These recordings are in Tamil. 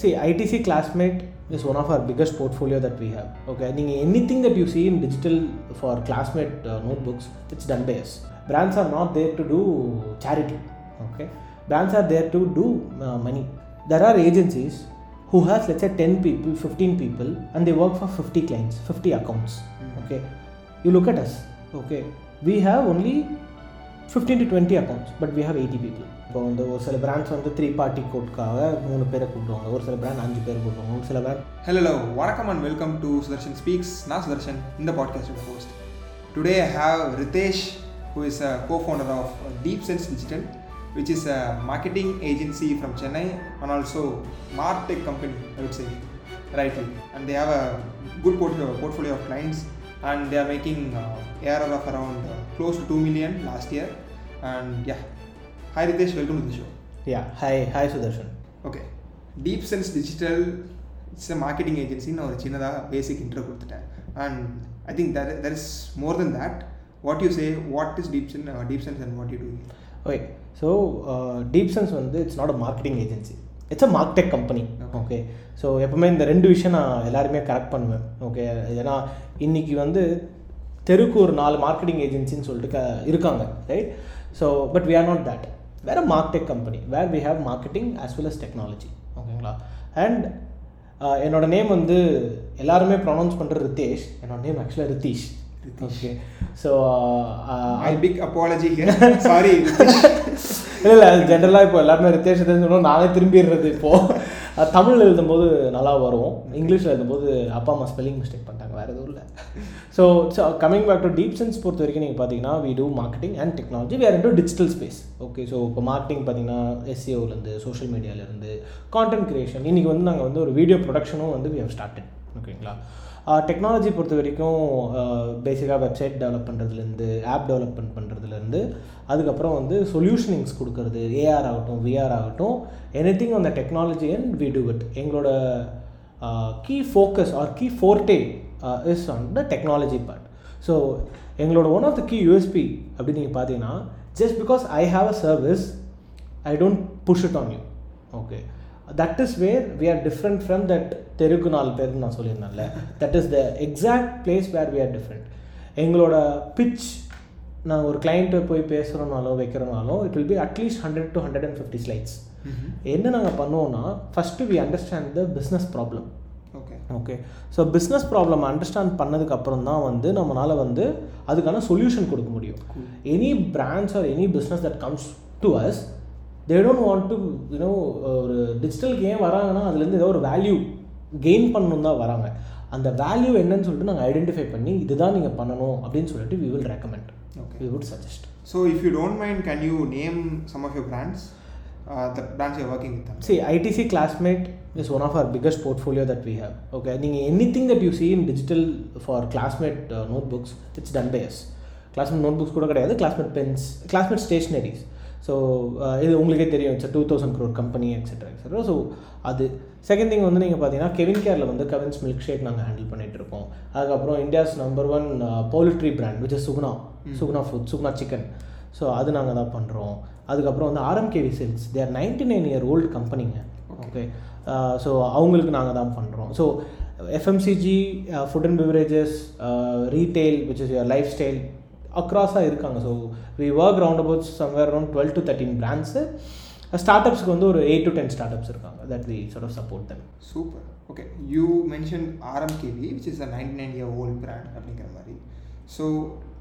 See, ITC Classmate is one of our biggest portfolio that we have. Okay, I anything that you see in digital for Classmate uh, notebooks, it's done by us. Brands are not there to do charity. Okay, brands are there to do uh, money. There are agencies who has let's say 10 people, 15 people, and they work for 50 clients, 50 accounts. Mm. Okay, you look at us. Okay, we have only 15 to 20 accounts, but we have 80 people. இப்போ வந்து ஒரு சில பிராண்ட்ஸ் வந்து த்ரீ பார்ட்டி கோட்காக மூணு பேரை கூப்பிடுவாங்க ஒரு சில பிராண்ட் அஞ்சு பேர் கூப்பிடுவாங்க ஒரு சில பிராண்ட் ஹலோ ஹலோ வணக்கம் and welcome to Sudarshan speaks நான் சுதர்ஷன் இந்த பாட்காஸ்டோட host today I have Ritesh who is a co of deep sense digital which is a marketing agency from Chennai and also martech company website rightly and they have a good port portfolio of clients and they are making uh, ARR of around uh, close to 2 million last hi Ritesh, welcome to the show. Ya hi hi Sudarshan okay deep sense digital it's a marketing ஏஜென்சின்னு ஒரு சின்னதாக பேசிக் இன்ட்ரோ கொடுத்துட்டேன். And I think there there is more than that what you say what is deep sense deep sense and what you do okay so deep sense வந்து it's not a marketing agency it's a martech company okay so எப்பவுமே இந்த ரெண்டு விஷயம் நான் எல்லாருமே கரெக்ட் பண்ணுவேன் ஓகே ஏன்னா இன்னைக்கு வந்து தெருக்கு ஒரு நாலு மார்க்கெட்டிங் ஏஜென்சின்னு சொல்லிட்டு க இருக்காங்க right so but we are not that வேற martech company where we have marketing as well as technology ஓகேங்களா அண்ட் என்னோட நேம் வந்து எல்லாருமே ப்ரொனவுன்ஸ் பண்ணுற ரித்தேஷ். என்னோட நேம் ஆக்சுவலாக Ritheesh. Okay so I beg apology sorry இல்லை இல்லை ஜென்ரலாக இப்போ எல்லாருமே ரித்தேஷ் சொன்னோம் நானே திரும்பிடுறது இப்போது தமிழில் எழுதும்போது நல்லா வரும் இங்கிலீஷில் எழுதும்போது அப்பா அம்மா ஸ்பெல்லிங் மிஸ்டேக் பண்ணிட்டாங்க வேறு எதுவும் இல்லை. So so coming back to deep sense பொறுத்த வரைக்கும் நீங்கள் பார்த்தீங்கன்னா we do marketing and technology வேறு to digital space okay so இப்போ மார்க்கெட்டிங் பார்த்தீங்கன்னா எஸ்சிஓலேருந்து சோஷியல் மீடியாவிலேருந்து கான்டென்ட் கிரியேஷன் இன்றைக்கி வந்து நாங்கள் வந்து ஒரு வீடியோ ப்ரொடக்ஷனும் வந்து வி ஹவ் ஸ்டார்டட் ஓகேங்களா டெக்னாலஜி பொறுத்த வரைக்கும் பேசிக்காக வெப்சைட் டெவலப் பண்ணுறதுலேருந்து ஆப் டெவலப்மெண்ட் பண்ணுறதுலேருந்து அதுக்கப்புறம் வந்து சொல்யூஷனிங்ஸ் கொடுக்கறது ஏஆர் ஆகட்டும் விஆர் ஆகட்டும் எனி திங் அந்த technology and we do it எங்களோட key focus or key forte is on the technology part so எங்களோட one of the key USP அப்படின்னு நீங்கள் பார்த்தீங்கன்னா just because I have a service I don't push it on you okay that is where we are different from that தெருக்கு நாலு பேருக்கு நான் சொல்லியிருந்தேன்ல. That is the exact place where we are different எங்களோட பிச் நான் ஒரு கிளைண்ட்டை போய் பேசுகிறனாலும் வைக்கிறனாலும் it will be at least hundred to hundred and fifty slides என்ன நாங்கள் பண்ணுவோம்னா first we understand the business problem okay okay so business problem understand பண்ணதுக்கப்புறம் தான் வந்து நம்மளால் வந்து அதுக்கான சொல்யூஷன் கொடுக்க முடியும். Any brands or any business that comes to us they don't want to you know ஒரு டிஜிட்டலுக்கு ஏன் வராங்கன்னா அதுலேருந்து ஏதோ ஒரு வேல்யூ கெயின் பண்ணணும் தான் வராங்க அந்த வேல்யூ என்னன்னு சொல்லிட்டு நாங்கள் ஐடென்டிஃபை பண்ணி இதுதான் நீங்கள் பண்ணணும் அப்படின்னு சொல்லிட்டு we will recommend Okay. We would suggest so if you don't mind can you name some of your brands the brands your working with See, ITC Classmate is one of our biggest portfolio that we have. Okay, நீங்கள் anything that you see in digital for Classmate uh, notebooks, it's done by us. Classmate notebooks கூட கிடையாது Classmate pens, Classmate stationaries. ஸோ இது உங்களுக்கே தெரியும். It's two thousand crore company etcetera etcetera so அது செகண்ட் திங் வந்து நீங்கள் பார்த்தீங்கன்னா கெவின் கேரில் வந்து கவின்ஸ் மில்க் ஷேக் நாங்கள் ஹேண்டில் பண்ணிட்டு இருக்கோம். அதுக்கப்புறம் India's number one poultry brand which is Suguna Suguna food Suguna chicken so அது நாங்கள் தான் பண்ணுறோம் அதுக்கப்புறம் வந்து RMKV silks they're ninety nine year old கம்பெனிங்க okay so அவங்களுக்கு நாங்கள் தான் பண்ணுறோம் so FMCG food and beverages retail which is your lifestyle அக்ராஸாக இருக்காங்க. So we work round about somewhere around twelve to thirteen brands start அப்ஸ்க்கு வந்து ஒரு eight to ten start ups இருக்காங்க that we sort of support them super okay you mention RMKV which is a ninety nine year old brand அப்படிங்கிற மாதிரி. ஸோ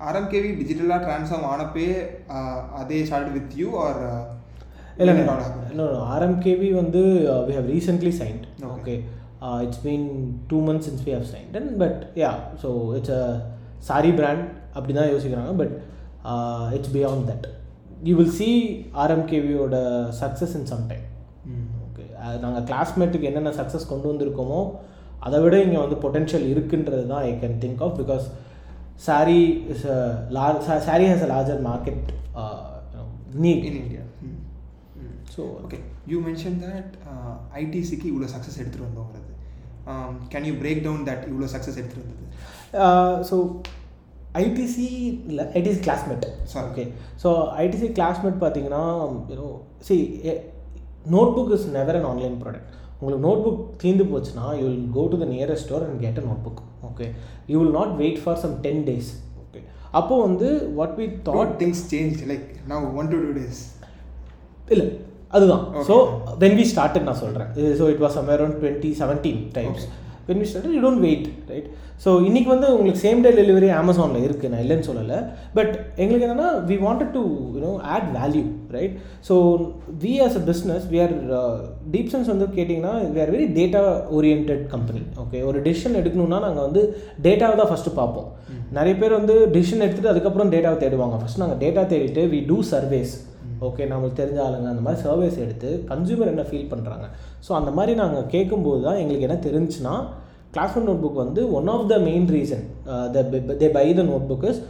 ஆர்எம்கேவி டிஜிட்டலாக ட்ரான்ஸ்ஃபார்ம் ஆனப்பே அதே ஸ்டார்ட் வித் யூ ஆர் இல்லை இன்னொரு ஆர்எம்கேவி வந்து we have recently signed okay it's been two months since we have signed and but ya so it's a sari brand அப்படி தான் யோசிக்கிறாங்க but it's beyond that you will see ஆர்எம்கேவியோட success in some time okay நாங்கள் கிளாஸ்மேட்டுக்கு என்னென்ன சக்ஸஸ் கொண்டு வந்திருக்கோமோ அதை விட இங்கே வந்து பொட்டென்ஷியல் இருக்குன்றது தான் I can think of because sari is a large sari has a larger market need in India so okay you mention that ஐடிசிக்கு இவ்வளோ சக்ஸஸ் எடுத்துகிட்டு வந்தோங்கிறது. Can you break down that இவ்வளோ சக்ஸஸ் எடுத்துகிட்டு வந்தது? ஸோ ஐடிசி இல்லை ITC Classmate. Okay so ITC Classmate பார்த்தீங்கன்னா you know see notebook is never an online product உங்களுக்கு நோட் புக் தீர்ந்து போச்சுன்னா you will go to the nearest store and get a notebook okay you will not wait for some ten days okay அப்போ வந்து what we thought things changed like now one to two days. இல்லை அதுதான். ஸோ வென் வி ஸ்டார்டட் நான் சொல்கிறேன் so it was somewhere around twenty seventeen times we started you don't wait right so இன்றைக்கி வந்து உங்களுக்கு சேம் டே டெலிவரி அமேசானில் இருக்குது நான் இல்லைன்னு சொல்லலை. பட் எங்களுக்கு என்னென்னா we wanted to you know add value right so we as a business we are Deepsense வந்து கேட்டிங்கன்னா we are very data oriented company okay ஒரு டிசிஷன் எடுக்கணும்னா நாங்கள் வந்து டேட்டாவை தான் ஃபஸ்ட்டு பார்ப்போம். நிறைய பேர் வந்து டிசிஷன் எடுத்துகிட்டு அதுக்கப்புறம் டேட்டாவை தேடுவாங்க. ஃபஸ்ட் நாங்கள் டேட்டா தேடிட்டு வி டூ சர்வேஸ் ஓகே நம்மளுக்கு தெரிஞ்ச ஆளுங்க அந்த மாதிரி சர்வேஸ் எடுத்து கன்சூமர் என்ன ஃபீல் பண்ணுறாங்க ஸோ அந்த மாதிரி நாங்கள் கேட்கும்போது தான் எங்களுக்கு என்ன தெரிஞ்சுன்னா கிளாஸ்ரூம் நோட் புக் வந்து one of the main reason they buy the notebook is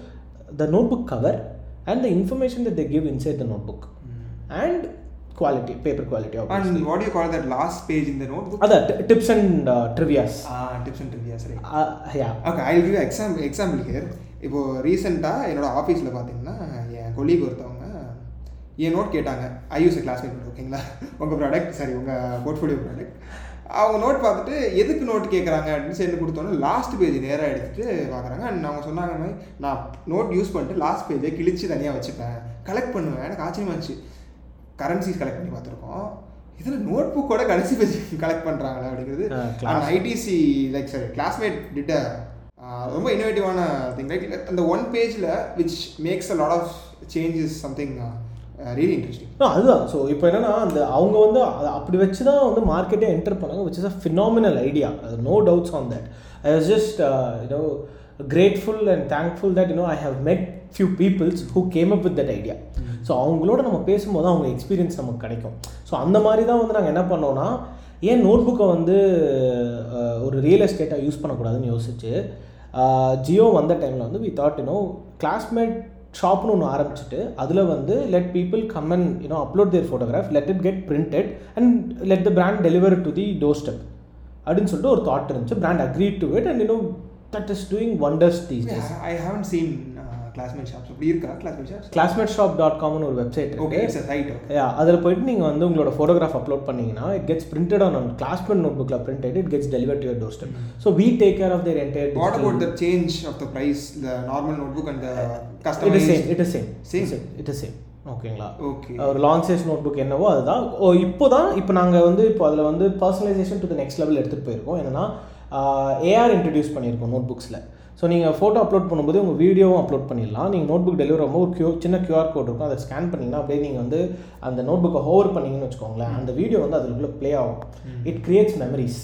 the notebook cover and the information that they give inside the notebook and quality paper quality And what do you call that last page in the notebook? அதான் tips and trivias tips and trivias, right? Yeah okay I give example example here இப்போ ரீசெண்டாக என்னோட ஆஃபீஸில் பார்த்தீங்கன்னா என் கொலீக் ஒருத்தவங்க என் நோட் கேட்டாங்க. ஐ யூஸ் கிளாஸ்மேட் நோட் ஓகேங்களா உங்கள் ப்ராடக்ட் சாரி உங்கள் போர்ட்ஃபோலியோ ப்ராடக்ட் அவங்க நோட் பார்த்துட்டு எதுக்கு நோட் கேட்குறாங்க அப்படின்னு சேர்ந்து கொடுத்தோன்னே லாஸ்ட் பேஜ் நேராக எடுத்துட்டு பார்க்குறாங்க. அண்ட் அவங்க சொன்னாங்க மாதிரி நான் நோட் யூஸ் பண்ணிட்டு லாஸ்ட் பேஜை கிழிச்சு தனியாக வச்சுப்பேன். கலெக்ட் பண்ணுவேன். எனக்கு ஆச்சரியமாச்சு கரன்சிஸ் கலெக்ட் பண்ணி பார்த்துருக்கோம். இதில் நோட் புக்கோட கடைசி பேஜ் கலெக்ட் பண்ணுறாங்களா அப்படிங்கிறது ITC like sorry Classmate did a ரொம்ப இன்னோவேட்டிவான திங் லைக் அந்த ஒன் பேஜில் which makes a lot of changes something really interesting No, அதுதான். ஸோ இப்போ என்னன்னா அந்த அவங்க வந்து அதை அப்படி வச்சு தான் வந்து மார்க்கெட்டே என்டர் பண்ணாங்க which is a phenomenal idea அது no doubts on that I was just you know grateful and thankful that you know I have met few peoples who came up with that idea so அவங்களோட நம்ம பேசும்போது அவங்க எக்ஸ்பீரியன்ஸ் நமக்கு கிடைக்கும். ஸோ அந்த மாதிரி தான் வந்து நாங்கள் என்ன பண்ணோம்னா ஏன் நோட் புக்கை வந்து uh, ஒரு ரியல் எஸ்டேட்டாக யூஸ் பண்ணக்கூடாதுன்னு யோசிச்சு ஜியோ வந்த டைமில் வந்து we thought you know Classmate ஷாப்னு ஒன்று ஆரம்பிச்சுட்டு அதில் வந்து let people come and you know upload their photograph let it get printed and let the brand deliver to the doorstep அப்படின்னு சொல்லிட்டு ஒரு தாட் இருந்துச்சு. Brand agree to it and you know that is doing wonders these I haven't seen Classmate shops அப்படி இருக்கா? Classmate shops Classmate shop dot காம்னு ஒரு website okay it's right okay அதில் போயிட்டு நீங்கள் வந்து உங்களோட ஃபோட்டோகிராஃப் அப்லோட் பண்ணீங்கன்னா it gets printed on Classmate note புக்கில் printed it gets deliver to doorstep so we take care of their entire what about the change of the price the normal notebook and it is same it is same Same? It is same ஓகேங்களா ஓகே ஒரு லாங் சைஸ் நோட் புக் என்னவோ அதுதான். ஓ இப்போ தான் இப்போ நாங்கள் வந்து இப்போ அதில் வந்து personalisation to the next level எடுத்துகிட்டு போயிருக்கோம். என்னன்னா ஏஆர் இன்ட்ரடியூஸ் பண்ணியிருக்கோம் நோட் புக்ஸில் ஸோ நீங்கள் ஃபோட்டோ அப்லோட் பண்ணும்போது உங்கள் வீடியோவும் அப்லோட் பண்ணிடலாம். நீங்கள் நோட் புக் டெலிவரி ஆகும்போது ஒரு கியூ சின்ன கியூஆர் கோட் இருக்கும். அதை ஸ்கேன் பண்ணிங்கன்னா அப்படியே நீங்கள் வந்து அந்த நோட் புக்கை ஹோவர் பண்ணீங்கன்னு வச்சுக்கோங்களேன். அந்த வீடியோ வந்து அதுக்குள்ளே ப்ளே ஆகும். It creates memories.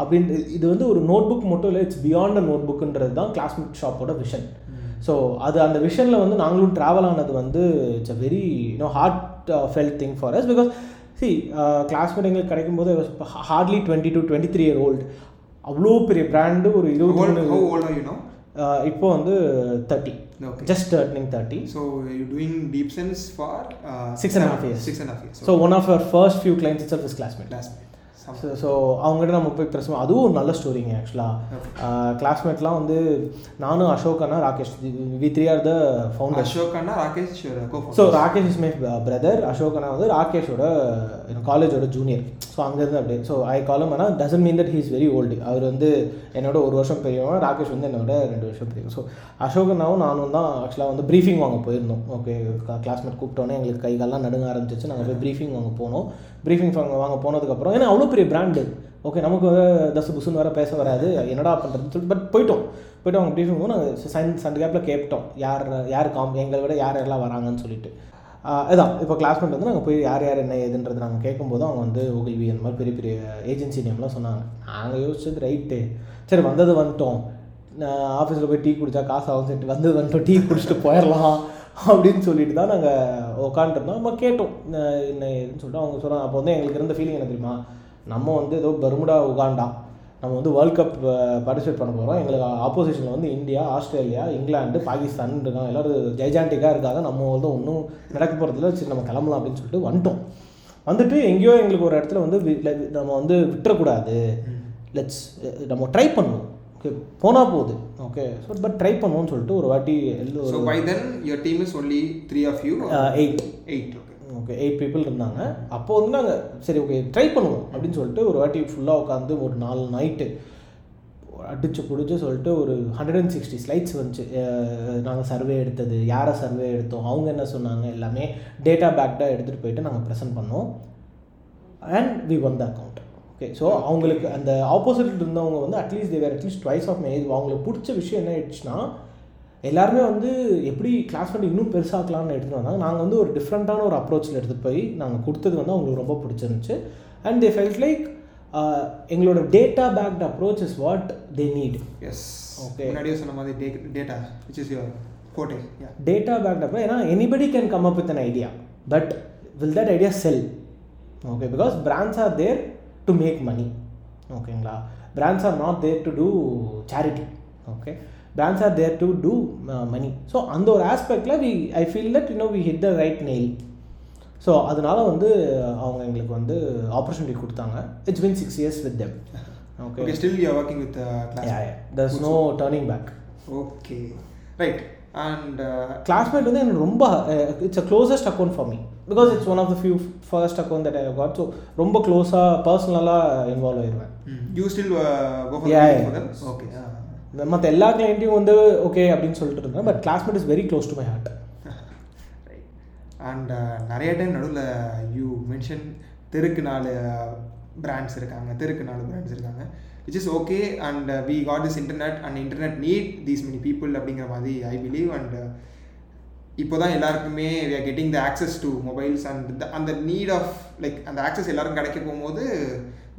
அப்படின்னு இது வந்து ஒரு நோட் புக் மட்டும் இல்லை இட்ஸ் பியாண்ட் அ நோட் புக்குன்றது தான் கிளாஸ்மேட் ஷாப்போட விஷன் ஸோ அது அந்த விஷனில் வந்து நாங்களும் ட்ராவல் ஆனது வந்து it's a very you know heartfelt thing for us because see Classmate எங்களுக்கு கிடைக்கும்போது hardly twenty to twenty three year old அவ்வளோ பெரிய பிராண்டு ஒரு uh, இப்போ வந்து thirty Okay. Just turning thirty deep sense for uh, Six and a half years. Six and a half years. So one of our first few clients it's of Classmate classmate. So so அவங்ககிட்ட நம்ம போய் பேசுவோம். அதுவும் ஒரு நல்ல ஸ்டோரிங்க ஆக்சுவலாக கிளாஸ்மேட்லாம் வந்து நானும் அசோக் அண்ணா Rakesh we three are the Anna, Rakesh, your co-founder. So Rakesh is my brother Ashok அண்ணா வந்து ராகேஷோட காலேஜோட ஜூனியர் ஸோ அங்கேருந்து அப்படியே ஸோ ஐ காலம் ஆனால் doesn't mean that he's very old அவர் வந்து என்னோட ஒரு வருஷம் பெரியவன் ராகேஷ் வந்து என்னோட ரெண்டு வருஷம் பெரியவன். ஸோ அசோக் அண்ணாவும் நானும் தான் ஆக்சுவலாக வந்து ப்ரீஃபிங் வாங்க போயிருந்தோம். ஓகே கிளாஸ்மேட் கூப்பிட்டோன்னே எங்களுக்கு கை கால்லாம் நடுங்க ஆரம்பிச்சிச்சு நாங்கள் போய் ப்ரீஃபிங் வாங்க போனோம். ப்ரீஃபிங் வாங்க வாங்க போனதுக்கப்புறம் ஏன்னா அவ்வளோ பெரிய பிராண்டு ஓகே நமக்கு வந்து தசு புசுன்னு வேறு பேச வராது. என்னடா பண்ணுறதுன்னு சொல்லிட்டு பட் போயிட்டோம். போயிட்டு அவங்க ப்ரீஃபிங் போது நாங்கள் சயின்ஸ் அண்ட் கேப்பில் கேட்டோம் யார் யார் காம் எங்களை விட யார் யாரெல்லாம் வராங்கன்னு சொல்லிட்டு. இதான். இப்போ கிளாஸ்மேட் வந்து நாங்கள் போய் யார் யார் என்ன ஏதுன்றது நாங்கள் கேட்கும்போது அவங்க வந்து ஒகில்வி அந்த மாதிரி பெரிய பெரிய ஏஜென்சி நேம்லாம் சொன்னாங்க. நாங்கள் யோசிச்சது ரைட்டு சரி வந்தது வந்துட்டோம். ஆஃபீஸில் போய் டீ குடித்தா காசு ஆகும் சரி வந்தது வந்துட்டோம். டீ குடிச்சிட்டு போயிடலாம். அப்படின்னு சொல்லிட்டு தான் நாங்கள் உட்காந்துருந்தோம் நம்ம கேட்டோம் என்ன ஏதுன்னு சொல்லிட்டு அவங்க சொல்கிறாங்க அப்போ வந்து எங்களுக்கு இருந்த ஃபீலிங் என்ன தெரியுமா? நம்ம வந்து ஏதோ பர்முடா உகாண்டா நம்ம வந்து வேர்ல்ட் கப் பார்ட்டிசிபேட் பண்ண போகிறோம் எங்களுக்கு ஆப்போசிஷனில் வந்து இந்தியா ஆஸ்திரேலியா இங்கிலாந்து பாகிஸ்தான் இருக்காங்க. எல்லோரும் ஜெய்ஜாண்டிக்காக இருக்காங்க. நம்ம வந்து ஒன்றும் நடக்க போகிறதில்ல சரி நம்ம கிளம்பலாம் அப்படின்னு சொல்லிட்டு வந்துட்டோம். வந்துட்டு எங்கேயோ எங்களுக்கு ஒரு இடத்துல வந்து நம்ம வந்து விட்டுறக்கூடாது. லெட்ஸ் நம்ம ட்ரை பண்ணுவோம். ஓகே போனால் போகுது ஓகே ஸோ பட் ட்ரை பண்ணுவோம்னு சொல்லிட்டு ஒரு வாட்டி by then your team is only three of you. or eight. Okay. Okay okay eight people இருந்தாங்க அப்போ வந்து நாங்கள் சரி ஓகே ட்ரை பண்ணுவோம் அப்படின்னு சொல்லிட்டு ஒரு வாட்டி ஃபுல்லாக உட்காந்து ஒரு நாலு நைட்டு அடிச்சு பிடிச்சி சொல்லிட்டு ஒரு ஹண்ட்ரட் அண்ட் சிக்ஸ்டி ஸ்லைட்ஸ் வந்துச்சு நாங்கள் சர்வே எடுத்தது யாரை சர்வே எடுத்தோம் அவங்க என்ன சொன்னாங்க எல்லாமே டேட்டா பேக்டாக எடுத்துகிட்டு போயிட்டு நாங்கள் ப்ரெசென்ட் பண்ணோம் and we won the account okay so அவங்களுக்கு அந்த ஆப்போசிட்டில் இருந்தவங்க வந்து at least they were at least twice of மேஜ் அவங்களுக்கு பிடிச்ச விஷயம் என்ன ஆயிடுச்சுன்னா எல்லாருமே வந்து எப்படி கிளாஸ் பண்ணி இன்னும் பெருசாக்கலாம்னு எடுத்துகிட்டு வந்தாங்க. நாங்கள் வந்து ஒரு டிஃப்ரெண்ட்டான ஒரு அப்ரோச்சில் எடுத்துகிட்டு போய் நாங்கள் கொடுத்தது வந்து அவங்களுக்கு ரொம்ப பிடிச்சிருந்துச்சு. அண்ட் தே ஃபெல்ட் லைக் எங்களோட data backed approach is what they need yes Okay. முன்னாடியே சொன்ன மாதிரி டேட்டா விச் இஸ் யுவர் கோட்டை டேட்டா பேக்ட் அப்ரோச் ஏன்னா anybody can come up with an idea but will that idea sell okay because brands are there to make money ஓகேங்களா brands are not there to do charity okay brands are there to do money so அந்த ஒரு ஆஸ்பெக்டில் we I feel that you know we hit the right nail so அதனால வந்து அவங்க எங்களுக்கு வந்து ஆப்பர்ச்சுனிட்டி கொடுத்தாங்க. It's been six years with them okay still you working with theirs no turning back okay right and Classmate வந்து எனக்கு ரொம்ப it's a closest account for me because it's one of the few first account that I got so ரொம்ப க்ளோஸாக பர்சனலாக இன்வால்வ் ஆயிடுவேன் யூ ஸ்டில் ஓகே மற்ற எல்லா கிளைண்ட்டையும் வந்து ஓகே அப்படின்னு சொல்லிட்டு இருந்தேன் but Classmate is very close to my heart right and நிறைய டைம் நடுவில் யூ மென்ஷன் தெருக்கு நாலு பிராண்ட்ஸ் இருக்காங்க. தெருக்கு நாலு பிராண்ட்ஸ் இருக்காங்க. Which is okay and we got this internet and internet need these many people அப்படிங்கிற மாதிரி ஐ பிலீவ் அண்ட் இப்போ தான் எல்லாருக்குமே we are getting the access to mobiles and அந்த நீட் ஆஃப் லைக் அந்த ஆக்சஸ் எல்லாரும் கிடைக்க போகும்போது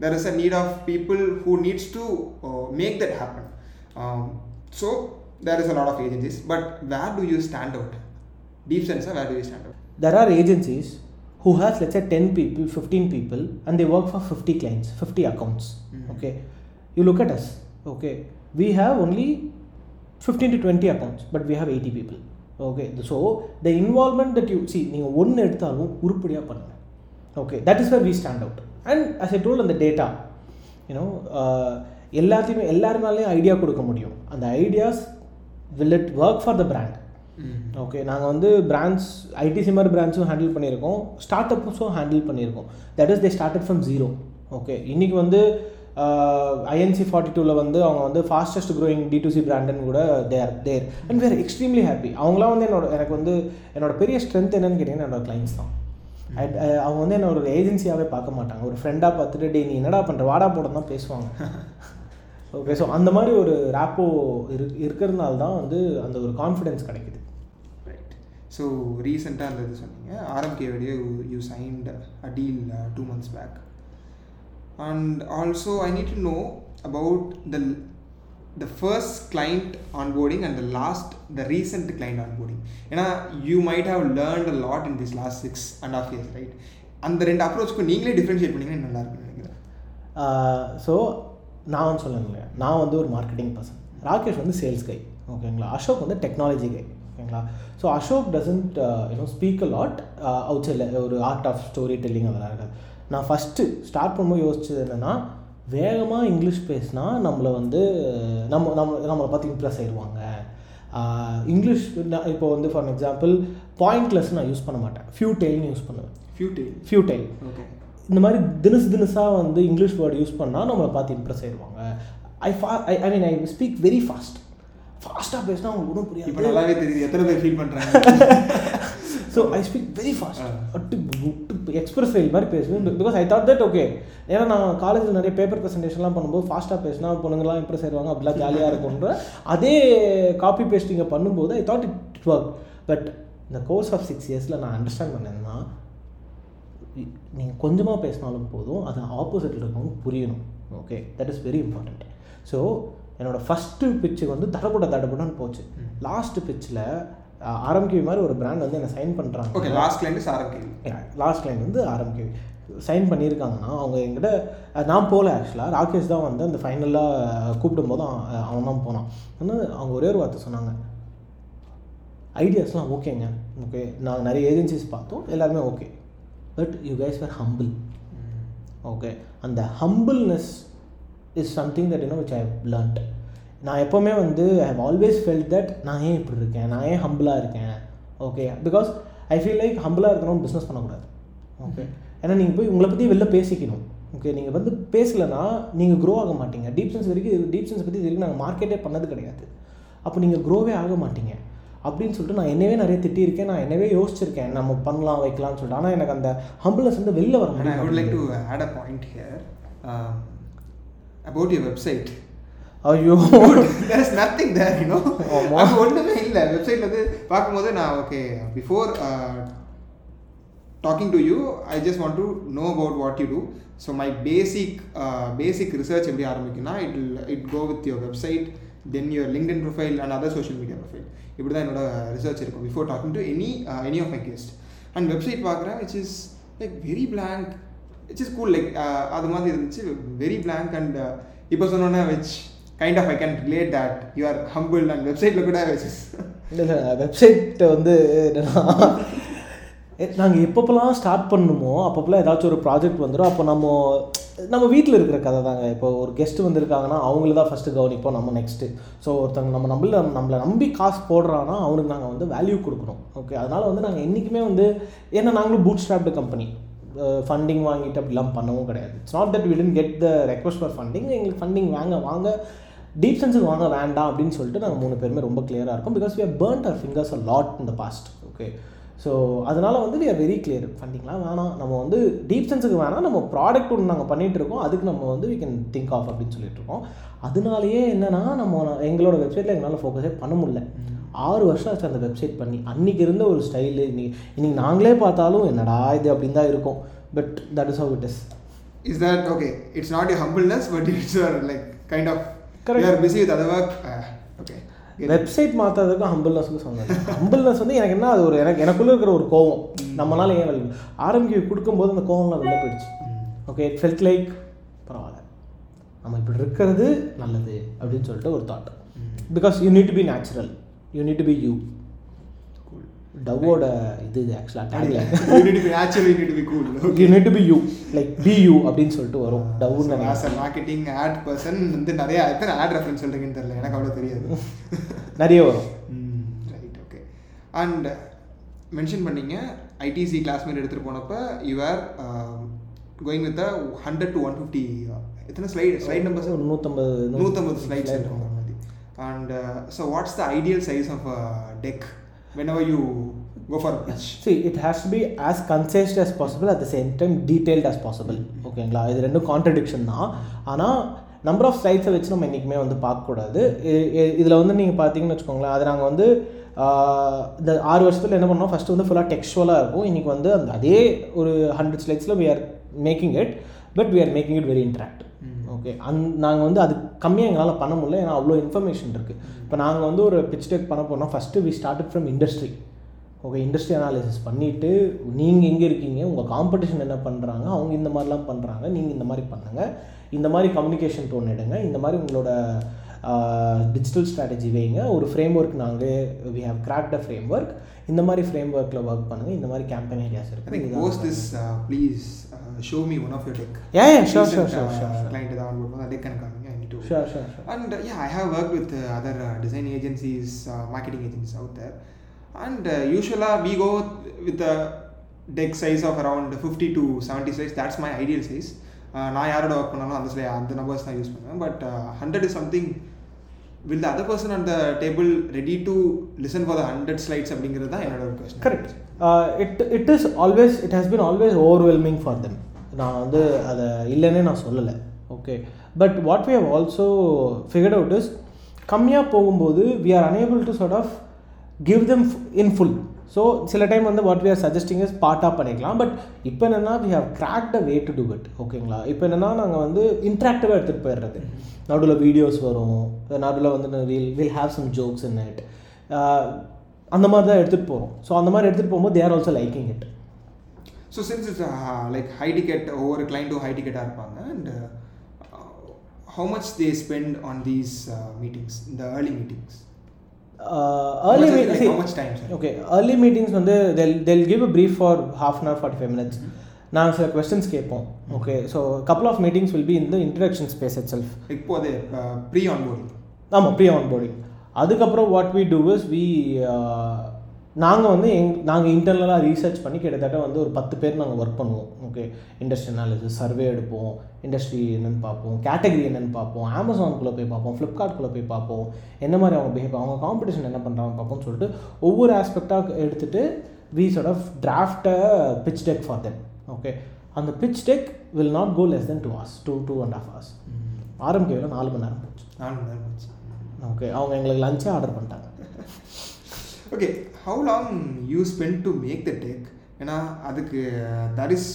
there is a need of people who needs to make that happen so there is a lot of agencies but where do you stand out deep சென்ஸாக where do you stand out there are agencies who has let's say 10 people 15 people and they work for 50 clients 50 accounts Mhm. okay? You look at us okay? We have only 15 to 20 accounts but we have 80 people. Okay so the involvement that you see நீங்கள் ஒன்று எடுத்தாலும் உருப்படியாக பண்ணுங்க. Okay that is where we stand out. And as i told அந்த டேட்டா யூனோ எல்லாத்தையுமே எல்லாருனாலையும் ஐடியா கொடுக்க முடியும். அந்த ideas will it work for the brand okay நாங்கள் வந்து பிராண்ட்ஸ் ஐடி சிம்மர் பிராண்ட்ஸும் ஹேண்டில் பண்ணியிருக்கோம். ஸ்டார்ட் அப்ஸும் ஹேண்டில் பண்ணியிருக்கோம். That is they started from zero okay இன்றைக்கி வந்து ஐஎன்சி ஃபார்ட்டி டூவில் வந்து அவங்க வந்து fastest growing D to C பிராண்டுன்னு கூட there there and where extremely happy அவங்களாம் வந்து என்னோட எனக்கு வந்து என்னோட பெரிய ஸ்ட்ரென்த் என்னன்னு கேட்டிங்கன்னா என்னோட கிளைண்ட்ஸ் தான். அவங்க வந்து என்ன ஒரு ஏஜென்சியாகவே பார்க்க மாட்டாங்க. ஒரு ஃப்ரெண்டாக பார்த்துட்டு டே நீ என்னடா பண்ணுற வாடா போட தான் பேசுவாங்க. ஓகே ஸோ அந்த மாதிரி ஒரு ரேப்போ இரு இருக்கிறதுனால தான் வந்து அந்த ஒரு கான்ஃபிடென்ஸ் கிடைக்குது. ரைட் ஸோ ரீசெண்டாக அந்த இது சொன்னீங்க. ஆர்எம்கேவோடைய you signed a deal two months back and also I need to know about the the first client onboarding and the last the recent client onboarding ஏன்னா you might have learnt a lot in this last six and of years right அந்த ரெண்டு அப்ரோச்சுக்கும் நீங்களே டிஃப்ரென்ஷியேட் பண்ணிங்கன்னா நல்லா நினைக்கிறேன். ஸோ நான் வந்து சொன்னேன் நான் வந்து ஒரு மார்க்கெட்டிங் பர்சன் ராகேஷ் வந்து சேல்ஸ் கை ஓகேங்களா அசோக் வந்து டெக்னாலஜி கை ஓகேங்களா so Ashok doesn't you know speak a lot out சைடில் ஒரு ஆர்ட் ஆஃப் ஸ்டோரி டெல்லிங் அதெல்லாம் இருக்காது நான் ஃபஸ்ட்டு ஸ்டார்ட் பண்ணும்போது யோசிச்சது என்னென்னா வேகமாக இங்கிலீஷ் பேசினா நம்மளை வந்து நம்ம நம்ம நம்மளை பார்த்து இம்ப்ரெஸ் ஆயிடுவாங்க இங்கிலீஷ் நான் இப்போ வந்து ஃபார் எக்ஸாம்பிள் பாயிண்ட்லெஸ் நான் யூஸ் பண்ண மாட்டேன். ஃபியூ டெய்ல்னு யூஸ் பண்ணுவேன். ஃபியூட்டில் ஃபியூ டெய்ல் ஓகே இந்த மாதிரி தினசு தினசாக வந்து இங்கிலீஷ் வேர்டு யூஸ் பண்ணால் நம்மளை பார்த்து இம்ப்ரெஸ் ஆயிடுவாங்க ஐ ஃபா I I mean I speak very fast ஃபாஸ்ட்டாக பேசினா அவங்களுக்கு ஒன்றும் இப்போ புரியாது நல்லாவே தெரியுது. எத்தனை பேர் ஃபீல் பண்ணுறாங்க so I speak very fast express fail மாதிரி பேசுவேன். Because I thought that okay ஏன்னா நான் காலேஜில் நிறைய பேப்பர் ப்ரெசன்டேஷன்லாம் பண்ணும்போது ஃபாஸ்ட்டாக பேசினா பொண்ணுங்களாம் இம்ப்ரெஸ் ஆயிடுவாங்க அப்படிலாம் ஜாலியாக இருக்கும்ன்ற. அதே காப்பி பேஸ்டிங்கை பண்ணும்போது I thought it work but இந்த கோர்ஸ் ஆஃப் சிக்ஸ் இயர்ஸில் நான் அண்டர்ஸ்டாண்ட் பண்ணேன்னா நீங்கள் கொஞ்சமாக பேசினாலும் போதும் அது ஆப்போசிட்டில் இருக்கவங்க புரியணும். Okay that is very important so என்னோடய ஃபஸ்ட்டு பிச்சு வந்து தடப்பட தடப்படன்னு போச்சு. ம். லாஸ்ட் பிச்சில் ஆரம்பிக்க மாதிரி ஒரு பிராண்ட் வந்து என்னை சைன் பண்ணுறாங்க okay last client RMKV last line வந்து ஆரம்பிக்க சைன் பண்ணியிருக்காங்கன்னா அவங்க என்கிட்ட அஹ், நான் போகல ஆக்சுவலாக ராகேஷ் தான் வந்து அந்த ஃபைனலாக கூப்பிடும்போது அவன் அவன் தான் போனான். வந்து அவங்க ஒரே ஒரு வார்த்தை சொன்னாங்க. ஐடியாஸ்லாம் ஓகேங்க. ஓகே நாங்கள் நிறைய ஏஜென்சிஸ் பார்த்தோம். எல்லாருமே okay but you guys were humble okay அந்த humbleness is something that you know which I learnt நான் எப்போவுமே வந்து I have always felt that நான் ஏன் இப்படி இருக்கேன்? நான் ஏன் ஹம்பிளாக இருக்கேன்? Okay because I feel like ஹம்பிளாக இருக்கணும் பிஸ்னஸ் பண்ணக்கூடாது. ஓகே ஏன்னா நீங்கள் போய் உங்களை பற்றி வெளில பேசிக்கணும். ஓகே நீங்கள் வந்து பேசலைன்னா நீங்கள் க்ரோ ஆக மாட்டீங்க. டீப் சென்ஸ் வரைக்கும் டீப் சென்ஸ் பற்றி இது வரைக்கும் நாங்கள் மார்க்கெட்டே பண்ணது கிடையாது. அப்போ நீங்கள் க்ரோவே ஆக மாட்டீங்க. அப்படின்னு சொல்லிட்டு நான் என்னவே நிறைய திட்டியிருக்கேன். நான் என்னவே யோசிச்சிருக்கேன். நம்ம பண்ணலாம் வைக்கலாம்னு சொல்லிட்டு. ஆனால் எனக்கு அந்த ஹம்பிள்னஸ் வந்து வெளில வர முடியும் to add a point here um, about your website. ஐயோ. There, you know. ஆமா. அது ஒன்றுமே இல்லை. வெப்சைட் வந்து பார்க்கும்போது நான் okay before talking to you I just want to know about what you do so my basic basic research எப்படி ஆரம்பிக்குன்னா it it go with your website then your LinkedIn profile and other social media profile இப்படி தான் என்னோட ரிசர்ச் இருக்கும். Before talking to any any of my guest and website பார்க்குறேன் which is like very blank. It's is cool like அது மாதிரி இருந்துச்சு. வெரி blank அண்ட் இப்போ சொன்னோன்னே which kind of I can relate that you are humble and வெப்சைட்டில் கூட வச்சு இல்லை இல்லை வெப்சைட்டை வந்து நாங்கள் எப்பப்போலாம் ஸ்டார்ட் பண்ணுமோ அப்பப்போலாம் ஏதாச்சும் ஒரு ப்ராஜெக்ட் வந்துடும் அப்போ நம்ம நம்ம வீட்டில் இருக்கிற கதை தாங்க. இப்போ ஒரு கெஸ்ட் வந்திருக்காங்கன்னா அவங்கள தான் ஃபஸ்ட்டு கவனிப்போம் நம்ம நெக்ஸ்ட்டு ஸோ ஒருத்தங்க நம்ம நம்மள நம்மளை நம்பி காசு போடுறான்னா அவனுக்கு நாங்கள் வந்து வேல்யூ கொடுக்கணும். ஓகே அதனால் வந்து நாங்கள் என்றைக்குமே வந்து ஏன்னா நாங்களும் பூட் ஸ்டாப்டு கம்பெனி ஃபண்டிங் வாங்கிட்டு அப்படிலாம் பண்ணவும் கிடையாது. It's not that we get the request for funding எங்களுக்கு ஃபண்டிங் வாங்க வாங்க டீப் சென்ஸுக்கு வாங்க வேண்டாம் அப்படின்னு சொல்லிட்டு நாங்கள் மூணு பேருமே ரொம்ப கிளியராக இருக்கும். Because we have burnt our fingers a lot in the past okay so அதனால் வந்து வி ஆர் வெரி கிளியர் ஃபண்டிங்லாம் வேணாம். நம்ம வந்து டீப் சென்ஸுக்கு வேணாம். நம்ம ப்ராடக்ட் ஒன்று நாங்கள் பண்ணிகிட்டு இருக்கோம். அதுக்கு நம்ம வந்து வி கேன் திங்க் ஆஃப் அப்படின்னு சொல்லிட்டு இருக்கோம். அதனாலேயே என்னென்னா நம்ம எங்களோட வெப்சைட்டில் எங்களால் ஃபோக்கஸே பண்ண முடியல. ஆறு வருஷம் ஆச்சு அந்த வெப்சைட் பண்ணி. அன்றைக்கி இருந்த ஒரு ஸ்டைலு இன்னைக்கு இன்னைக்கு நாங்களே பார்த்தாலும் என்னடா இது அப்படின்னு தான் இருக்கும். But that is how it is is that okay it's not your but but it's your kind of uh, okay. Get it. Website மாற்றுறதுக்கும் ஹம்பிள்னஸ்க்கும் சொன்னது ஹம்பிள்னஸ் வந்து எனக்கு என்ன அது ஒரு எனக்கு எனக்குள்ளே இருக்கிற ஒரு கோவம். நம்மளால ஏன் வெளில ஆரம்பிக்க கொடுக்கும்போது அந்த கோவம்லாம் வெளில போயிடுச்சு. ஓகே இட் ஃபெல்ட் லைக் பரவாயில்ல. நம்ம இப்படி இருக்கிறது நல்லது அப்படின்னு சொல்லிட்டு ஒரு thought because you need to be natural you need to be you டவ்வோட இது இது ஆக்சுவலாக need to be cool you need to be you like be you அப்படின்னு சொல்லிட்டு வரும். டவ்னு as a marketing ad person வந்து நிறைய எத்தனை ad reference சொல்றீங்கன்னு தெரியல. எனக்கு அவ்வளோ தெரியாது. நிறைய வரும். ரைட் ஓகே அண்ட் மென்ஷன் பண்ணீங்க ஐடிசி கிளாஸ்மேட் எடுத்துகிட்டு போனப்ப you are going with hundred to one fifty எத்தனை ஸ்லைட் ஸ்லைட் நம்பர்ஸ் நூற்றம்பது நூற்றம்பது ஸ்லைட்ஸ் இருக்கும். And so what's the ideal size of deck whenever you go for pitch see it has to be as concise as possible at the same time detailed as possible. ஓகேங்களா இது ரெண்டும் கான்ட்ரடிக்ஷன் தான். ஆனால் நம்பர் ஆஃப் ஸ்லைட்ஸை வச்சு நம்ம என்றைக்குமே வந்து பார்க்கக்கூடாது இதில் வந்து நீங்கள் பார்த்தீங்கன்னு வச்சுக்கோங்களேன் அது நாங்கள் வந்து இந்த ஆறு வருஷத்தில் என்ன பண்ணோம்? ஃபஸ்ட்டு வந்து ஃபுல்லாக டெக்ஸ்டுவலாக இருக்கும். இன்றைக்கி வந்து அந்த அதே ஒரு ஹண்ட்ரட் ஸ்லைட்ஸில் we are making it but we are making it very interact okay அந் நாங்கள் வந்து அது கம்மியாக எங்களால் பண்ண முடியல. ஏன்னா அவ்வளோ இன்ஃபர்மேஷன் இருக்குது இப்போ நாங்கள் வந்து ஒரு பிச் டெக் பண்ண போனால் first we started from industry okay industry analysis பண்ணிவிட்டு நீங்கள் எங்கே இருக்கீங்க உங்கள் காம்படிஷன் என்ன பண்ணுறாங்க அவங்க இந்த மாதிரிலாம் பண்ணுறாங்க நீங்கள் இந்த மாதிரி பண்ணுங்க. இந்த மாதிரி கம்யூனிகேஷன் டோன் எடுங்க. இந்த மாதிரி உங்களோட டிஜிட்டல் ஸ்ட்ராட்டஜி வைங்க. ஒரு ஃப்ரேம் ஒர்க் நாங்கள் we have cracked a framework இந்த மாதிரி ஃப்ரேம் ஒர்க்கில் ஒர்க் பண்ணுங்கள் இந்த மாதிரி கேம்பெயின் ஐடியாஸ் இருக்குது this, uh, please uh, show me one of your deck. Yeah, yeah, sure, Recent, sure, sure, uh, sure, sure. Client that would want deck and coming. I need to. Sure sure sure And uh, yeah, I have worked with uh, other uh, design agencies, uh, marketing agencies out there. And uh, usually we go with a deck size of around 50 to 70 size. That's my ideal size. Uh, நான் யாரோட ஒர்க் பண்ணாலும் அந்த சில அந்த நம்பர்ஸ் தான் யூஸ் பண்ணுவேன் but hundred is something will the other person அந்த table ready to listen for the hundred slides அப்படிங்கிறது தான் என்னோட ஒரு question correct it it is always it has been always overwhelming for them நான் வந்து அதை இல்லைன்னே நான் சொல்லலை. Okay but what we have also figured out is கம்மியாக போகும்போது we are unable to sort of give them in full so சில டைம் வந்து what we are suggesting is பார்ட்டாக பண்ணிக்கலாம். பட் இப்போ என்னென்னா we have cracked a way to do it ஓகேங்களா இப்போ என்னென்னா நாங்கள் வந்து இன்ட்ராக்டிவாக எடுத்துகிட்டு போயிடுறது. நடுவில் வீடியோஸ் வரும். நடுவில் வந்து will will have some jokes in it அந்த மாதிரி தான் எடுத்துகிட்டு போகிறோம் ஸோ அந்த மாதிரி எடுத்துகிட்டு போகும்போது there also liking it so since it's like high ticket ஒவ்வொரு கிளைண்ட்டும் ஹை டிக்கெட்டாக இருப்பாங்க and how much they spend on these meetings இந்த early meetings early meeting? Okay early meetings வந்து they'll they'll give a brief for half an hour forty five minutes நாங்கள் சில கொஸ்டின்ஸ் கேட்போம். Okay so couple of meetings will be இந்த இன்ட்ரடக்ஷன் ஸ்பேஸ் இட் செல்ஃப் இப்போ அது ப்ரீ ஆன் போர்டிங் ஆமாம் ப்ரீ ஆன் போர்டிங் அதுக்கப்புறம் what we do is we நாங்கள் வந்து எங் நாங்கள் இன்டர்னலாக ரீசர்ச் பண்ணி கிட்டத்தட்ட வந்து ஒரு பத்து பேர் நாங்கள் ஒர்க் பண்ணுவோம். ஓகே இண்டஸ்ட்ரி அனாலிசிஸ் சர்வே எடுப்போம். இண்டஸ்ட்ரி என்னென்னு பார்ப்போம். கேட்டகரி என்னென்னு பார்ப்போம். அமேசான்குள்ளே போய் பார்ப்போம். ஃப்ளிப்கார்ட்குள்ளே போய் பார்ப்போம். என்ன மாதிரி அவங்க பிஹேவ் அவங்க காம்படிஷன் என்ன பண்ணுறாங்க பார்ப்போம்னு சொல்லிட்டு ஒவ்வொரு ஆஸ்பெக்டாக எடுத்துகிட்டு we sort of draft pitch deck for them okay அந்த pitch deck will not go less then two hours to two and half hours ஆரம்பிக்கவே நாலு மணி நேரம் போச்சு. நாலு மணி நேரம் போச்சு. ஓகே அவங்க எங்களுக்கு லஞ்சே ஆர்டர் பண்ணிட்டாங்க. Okay how long you spend to make the deck ஏன்னா அதுக்கு that is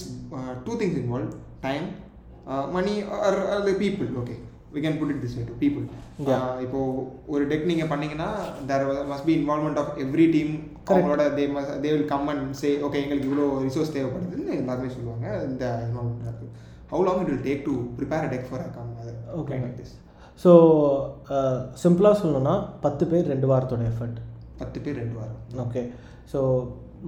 two things involve time money or people okay we can put it this way to people இப்போ ஒரு டெக் நீங்கள் பண்ணீங்கன்னா there must be involvement of every team அவங்களோட they must they will come and say okay எங்களுக்கு இவ்வளோ ரிசோர்ஸ் தேவைப்படுதுன்னு எல்லாருமே சொல்லுவாங்க. இந்த இன்வால்மெண்ட் இருக்குது how long it will take to prepare a deck for a come Okay. Like this so சிம்பிளாக சொல்லணும்னா பத்து பேர் ரெண்டு வாரத்தோட எஃபர்ட் பத்து பேர் ரெண்டு வாரம். Okay so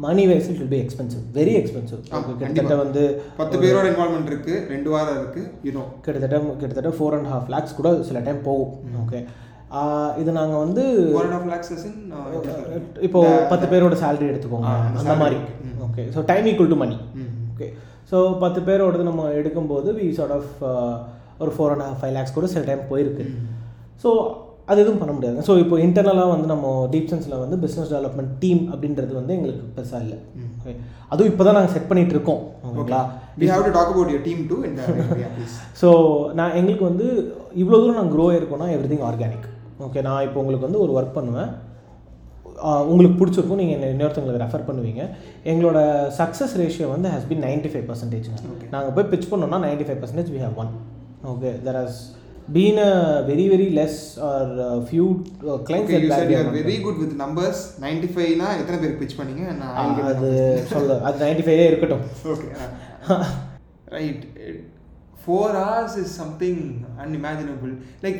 money wise it will be expensive very expensive கிட்டத்தட்ட. வந்து பத்து பேரோட இன்வால்மெண்ட் இருக்கு ரெண்டு வாரம் இருக்கு யூனோ கிட்டத்தட்ட கிட்டத்தட்ட ஃபோர் அண்ட் ஹாஃப் லேக்ஸ் கூட சில டைம் போகும். ஓகே இது நாங்கள் வந்து ஒன் ஆஃப் லேக்ஸ் இப்போ பத்து பேரோட சேலரி எடுத்துக்கோங்க. அந்த மாதிரி. Okay so time equal to money okay so பத்து பேரோடது நம்ம எடுக்கும்போது வி சார்ட் ஆஃப் ஒரு four and half five lakhs கூட சில டைம் போயிருக்கு. ஸோ அது எதுவும் பண்ண முடியாது ஸோ இப்போ இன்டர்னலாக வந்து நம்ம டீப் சென்ஸில் வந்து பிஸ்னஸ் டெவலப்மெண்ட் டீம் அப்படின்றது வந்து எங்களுக்கு பெருசாக இல்லை. ஓகே அதுவும் இப்போ தான் நாங்கள் செட் பண்ணிட்டு இருக்கோம். ஓகேங்களா? We have to talk about your team too so நான் எங்களுக்கு வந்து இவ்வளோ தூரம் நான் க்ரோ ஆயிருக்கோம்னா எவ்ரி திங் ஆர்கானிக் ஓகே நான் இப்போ உங்களுக்கு வந்து ஒரு ஒர்க் பண்ணுவேன். உங்களுக்கு பிடிச்சிருக்கும். நீங்கள் இன்னொருத்தங்களுக்கு ரெஃபர் பண்ணுவீங்க. எங்களோட சக்ஸஸ் ரேஷியோ வந்து has been ninety five percentage நாங்கள் போய் பிச் பண்ணோம்னா ninety five percentage we have won okay there been a very very less or few you are clients very good with numbers 95 னா எத்தனை பேருக்கு பிட்ச் பண்ணீங்க? நான் அது சொல்ல. அது நைன்டி ஃபைவே இருக்கட்டும். Okay right four hours is something unimaginable like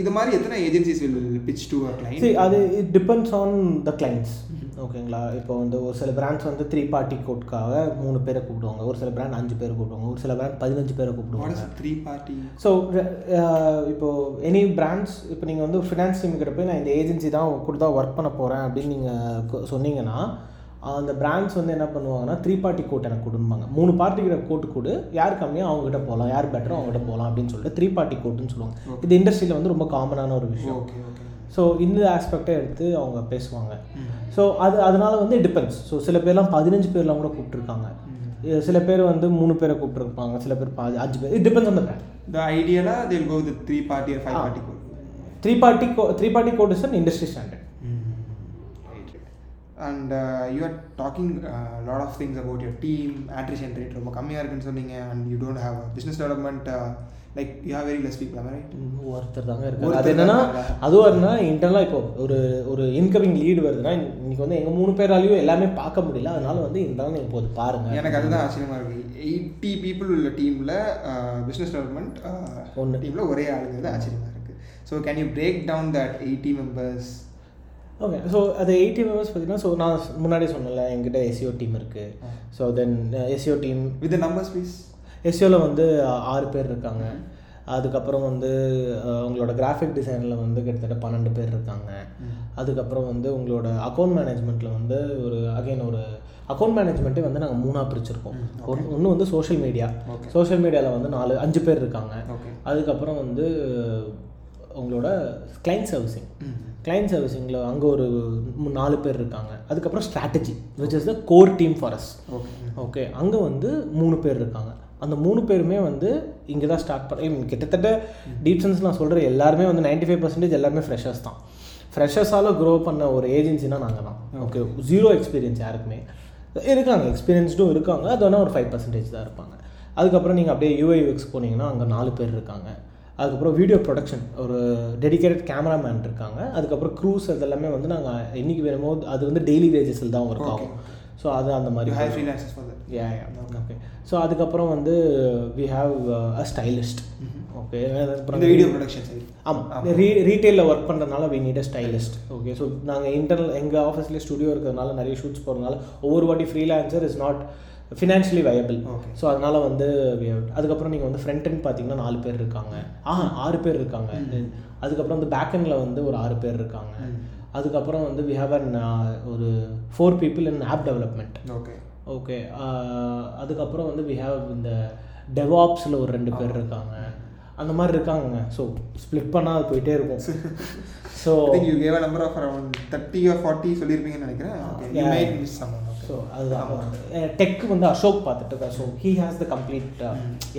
இது மாதிரி எத்தனை agencies will pitch to a சரி கிளைண்ட் அது it depends on the clients ஓகேங்களா? இப்போ வந்து ஒரு சில பிராண்ட்ஸ் வந்து த்ரீ பார்ட்டி கோட்காக மூணு பேரை கூப்பிடுவாங்க. ஒரு சில பிராண்ட் அஞ்சு பேரை கூப்பிடுவாங்க. ஒரு சில பிராண்ட் பதினஞ்சு பேரை கூப்பிடுவாங்க. த்ரீ பார்ட்டி ஸோ இப்போ எனி பிராண்ட்ஸ் இப்போ நீங்கள் வந்து ஃபினான்ஸ் டீம் கிட்ட போய் நான் இந்த ஏஜென்சி தான் கொடுத்தா ஒர்க் பண்ண போகிறேன் அப்படின்னு நீங்கள் சொன்னீங்கன்னா அந்த பிராண்ட்ஸ் வந்து என்ன பண்ணுவாங்கன்னா த்ரீ பார்ட்டி கோட் எனக்கு கொடுப்பாங்க மூணு பார்ட்டி கிட்ட கொடு. யார் கம்மியாக அவங்ககிட்ட போகலாம் யார் பெட்டரோ அவங்ககிட்ட போகலாம் அப்படின்னு சொல்லிட்டு த்ரீ பார்ட்டி கோட்டுன்னு சொல்லுவாங்க. இது இண்டஸ்ட்ரியில் வந்து ரொம்ப காமனான ஒரு விஷயம். ஓகே ஸோ இந்த ஆஸ்பெக்டை எடுத்து அவங்க பேசுவாங்க. ஸோ அது அதனால வந்து டிபெண்ட்ஸ் ஸோ சில பேர்லாம் பதினஞ்சு பேர்லாம் கூட கூப்பிட்டுருக்காங்க. இது சில பேர் வந்து மூணு பேரை கூப்பிட்டுருப்பாங்க. சில பேர் பாதி அஞ்சு பேர். It depends on the brand the ஐடியலா they go with three party five. Party quote three party go three party quote is an industry standard and you are talking lot of things about your team attrition rate ரொம்ப கம்மியாக இருக்குன்னு சொன்னீங்க. And you don't have business development like you have very less people right ஒருத்தர் தாங்க இருக்கு அது என்னன்னா? அதுவும் என்னன்னா இன்டர்னலாக இப்போ ஒரு ஒரு இன்கமிங் லீடு வருதுன்னா இன்னைக்கு வந்து எங்கள் மூணு பேராலையும் எல்லாமே பார்க்க முடியல. அதனால வந்து இன்டர்னல் நீங்கள் போது பாருங்க. எனக்கு அதுதான் ஆச்சரியமா இருக்கு. எயிட்டி பீப்புள் உள்ள டீமில் பிஸ்னஸ் டெவலப்மெண்ட் ஒண்ணு. டீமில் ஒரே ஆளுங்கிறது ஆச்சரியமா இருக்கு. So can you break down that eighty members okay so அது எயிட்டி மெம்பர்ஸ் பார்த்தீங்கன்னா ஸோ நான் முன்னாடி சொன்னல என்கிட்ட எஸ்சிஓ டீம் இருக்குது so then SEO team with numbers please எஸ்சிஓவில் வந்து ஆ- ஆறு பேர் இருக்காங்க. அதுக்கப்புறம் வந்து உங்களோட கிராஃபிக் டிசைனில் வந்து கிட்டத்தட்ட பன்னெண்டு பேர் இருக்காங்க. அதுக்கப்புறம் வந்து உங்களோட அக்கௌண்ட் மேனேஜ்மெண்ட்டில் வந்து ஒரு அகைன் ஒரு அக்கௌண்ட் மேனேஜ்மெண்ட்டே வந்து நாங்கள் மூணாக பிரிச்சிருக்கோம். ஒன்று வந்து சோஷியல் மீடியா. சோஷியல் மீடியாவில் வந்து நாலு அஞ்சு பேர் இருக்காங்க. அதுக்கப்புறம் வந்து உங்களோட கிளைண்ட் சர்வீசிங் கிளைண்ட் சர்வீசிங்கில் அங்கே ஒரு நாலு பேர் இருக்காங்க. அதுக்கப்புறம் strategy which is the core team for us okay okay அங்கே வந்து மூணு பேர் இருக்காங்க. அந்த மூணு பேருமே வந்து இங்கே தான் ஸ்டார்ட் பண்ண கிட்டத்தட்ட டீப்சன்ஸ் நான் சொல்கிற எல்லாருமே வந்து 95% ஃபைவ் பர்சன்டேஜ் எல்லாருமே ஃப்ரெஷர்ஸ் தான். ஃப்ரெஷர்ஸால் க்ரோ பண்ண ஒரு ஏஜென்சினா நாங்கள் தான் ஓகே ஜீரோ எக்ஸ்பீரியன்ஸ் யாருக்குமே. இருக்காங்க எக்ஸ்பீரியன்ஸ்டும் இருக்காங்க. அது வேணால் ஒரு ஃபைவ் பர்சன்டேஜ் தான் இருப்பாங்க. அதுக்கப்புறம் நீங்கள் அப்படியே யூஐஎக்ஸ் போனீங்கன்னா அங்கே நாலு பேர் இருக்காங்க. அதுக்கப்புறம் வீடியோ ப்ரொடக்ஷன் ஒரு டெடிகேட்டட் கேமராமேன் இருக்காங்க. அதுக்கப்புறம் க்ரூஸ் அதெல்லாமே வந்து நாங்கள் என்னைக்கு வேணுமோ அது வந்து டெய்லி வேஜஸில் தான் ஒர்க் ஆகும் ஸோ அது அந்த மாதிரி have for that yeah okay so அதுக்கப்புறம் வந்து we have a stylist okay இந்த வீடியோ ப்ரொடக்ஷன் சைடு ஆமாம் ரீ ரீட்டெயிலில் ஒர்க் பண்ணுறதுனால we need a stylist okay so நாங்கள் இன்டர்னல் எங்கள் ஆஃபீஸ்லேயே ஸ்டுடியோ இருக்கிறதுனால நிறைய ஷூட்ஸ் போகிறதுனால ஒவ்வொரு வாட்டி freelancer is not financially viable. So அதனால் வந்து we have- அதுக்கப்புறம் நீங்கள் வந்து ஃப்ரண்ட் end பார்த்தீங்கன்னா நாலு பேர் இருக்காங்க. ஆ ஆறு பேர் இருக்காங்க. அதுக்கப்புறம் வந்து பேக் எண்டில் வந்து ஒரு ஆறு பேர் இருக்காங்க. அதுக்கப்புறம் வந்து வி ஹாவ் அன் ஒரு four people in app development okay okay அதுக்கப்புறம் வந்து வி ஹாவ் இந்த டெவாப்ஸில் ஒரு ரெண்டு பேர் இருக்காங்க. அந்த மாதிரி இருக்காங்க ஸோ ஸ்ப்ளிட் பண்ணால் அது போயிட்டே இருக்கும். So you gave number of around thirty or forty சொல்லியிருப்பீங்கன்னு நினைக்கிறேன். ஸோ அதுதான். டெக் வந்து அசோக் பார்த்துட்டு இருக்கா. So he has the complete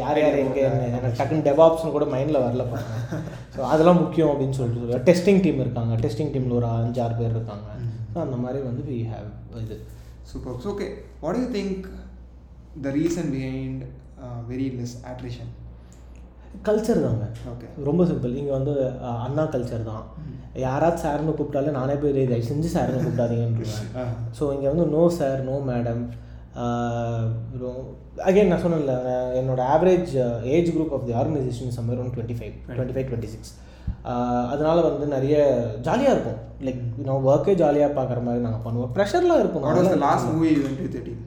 யார் யார் எங்கே எனக்கு டக்குன்னு டெவாப்ஸ்னு கூட மைண்டில் வரல பாருங்க. ஸோ அதெல்லாம் முக்கியம் அப்படின்னு சொல்லிட்டு டெஸ்டிங் டீம் இருக்காங்க. டெஸ்டிங் டீமில் ஒரு அஞ்சாறு பேர் இருக்காங்க. ஸோ அந்த மாதிரி வந்து வி ஹேவ் இது. Super so okay what you think the reason behind very less attrition culture தாங்க ஓகே ரொம்ப சிம்பிள் இங்கே வந்து அண்ணா கல்ச்சர் தான். யாராவது சார்னு கூப்பிட்டாலே நானே போய் "டேய், தயவு செஞ்சு சார்னு கூப்பிட்டாதீங்கன்றேன் ஸோ இங்கே வந்து no sir no madam again நான் சொன்னேன்ல என்னோட average age group of the organisation summer one twenty five twenty five twenty six அதனால வந்து நிறைய ஜாலியாக இருக்கும் லைக் நான் ஒர்க்கே ஜாலியாக பார்க்குற மாதிரி நாங்கள் பண்ணுவோம். ப்ரெஷர்லாம் இருக்கும் last movie you went with team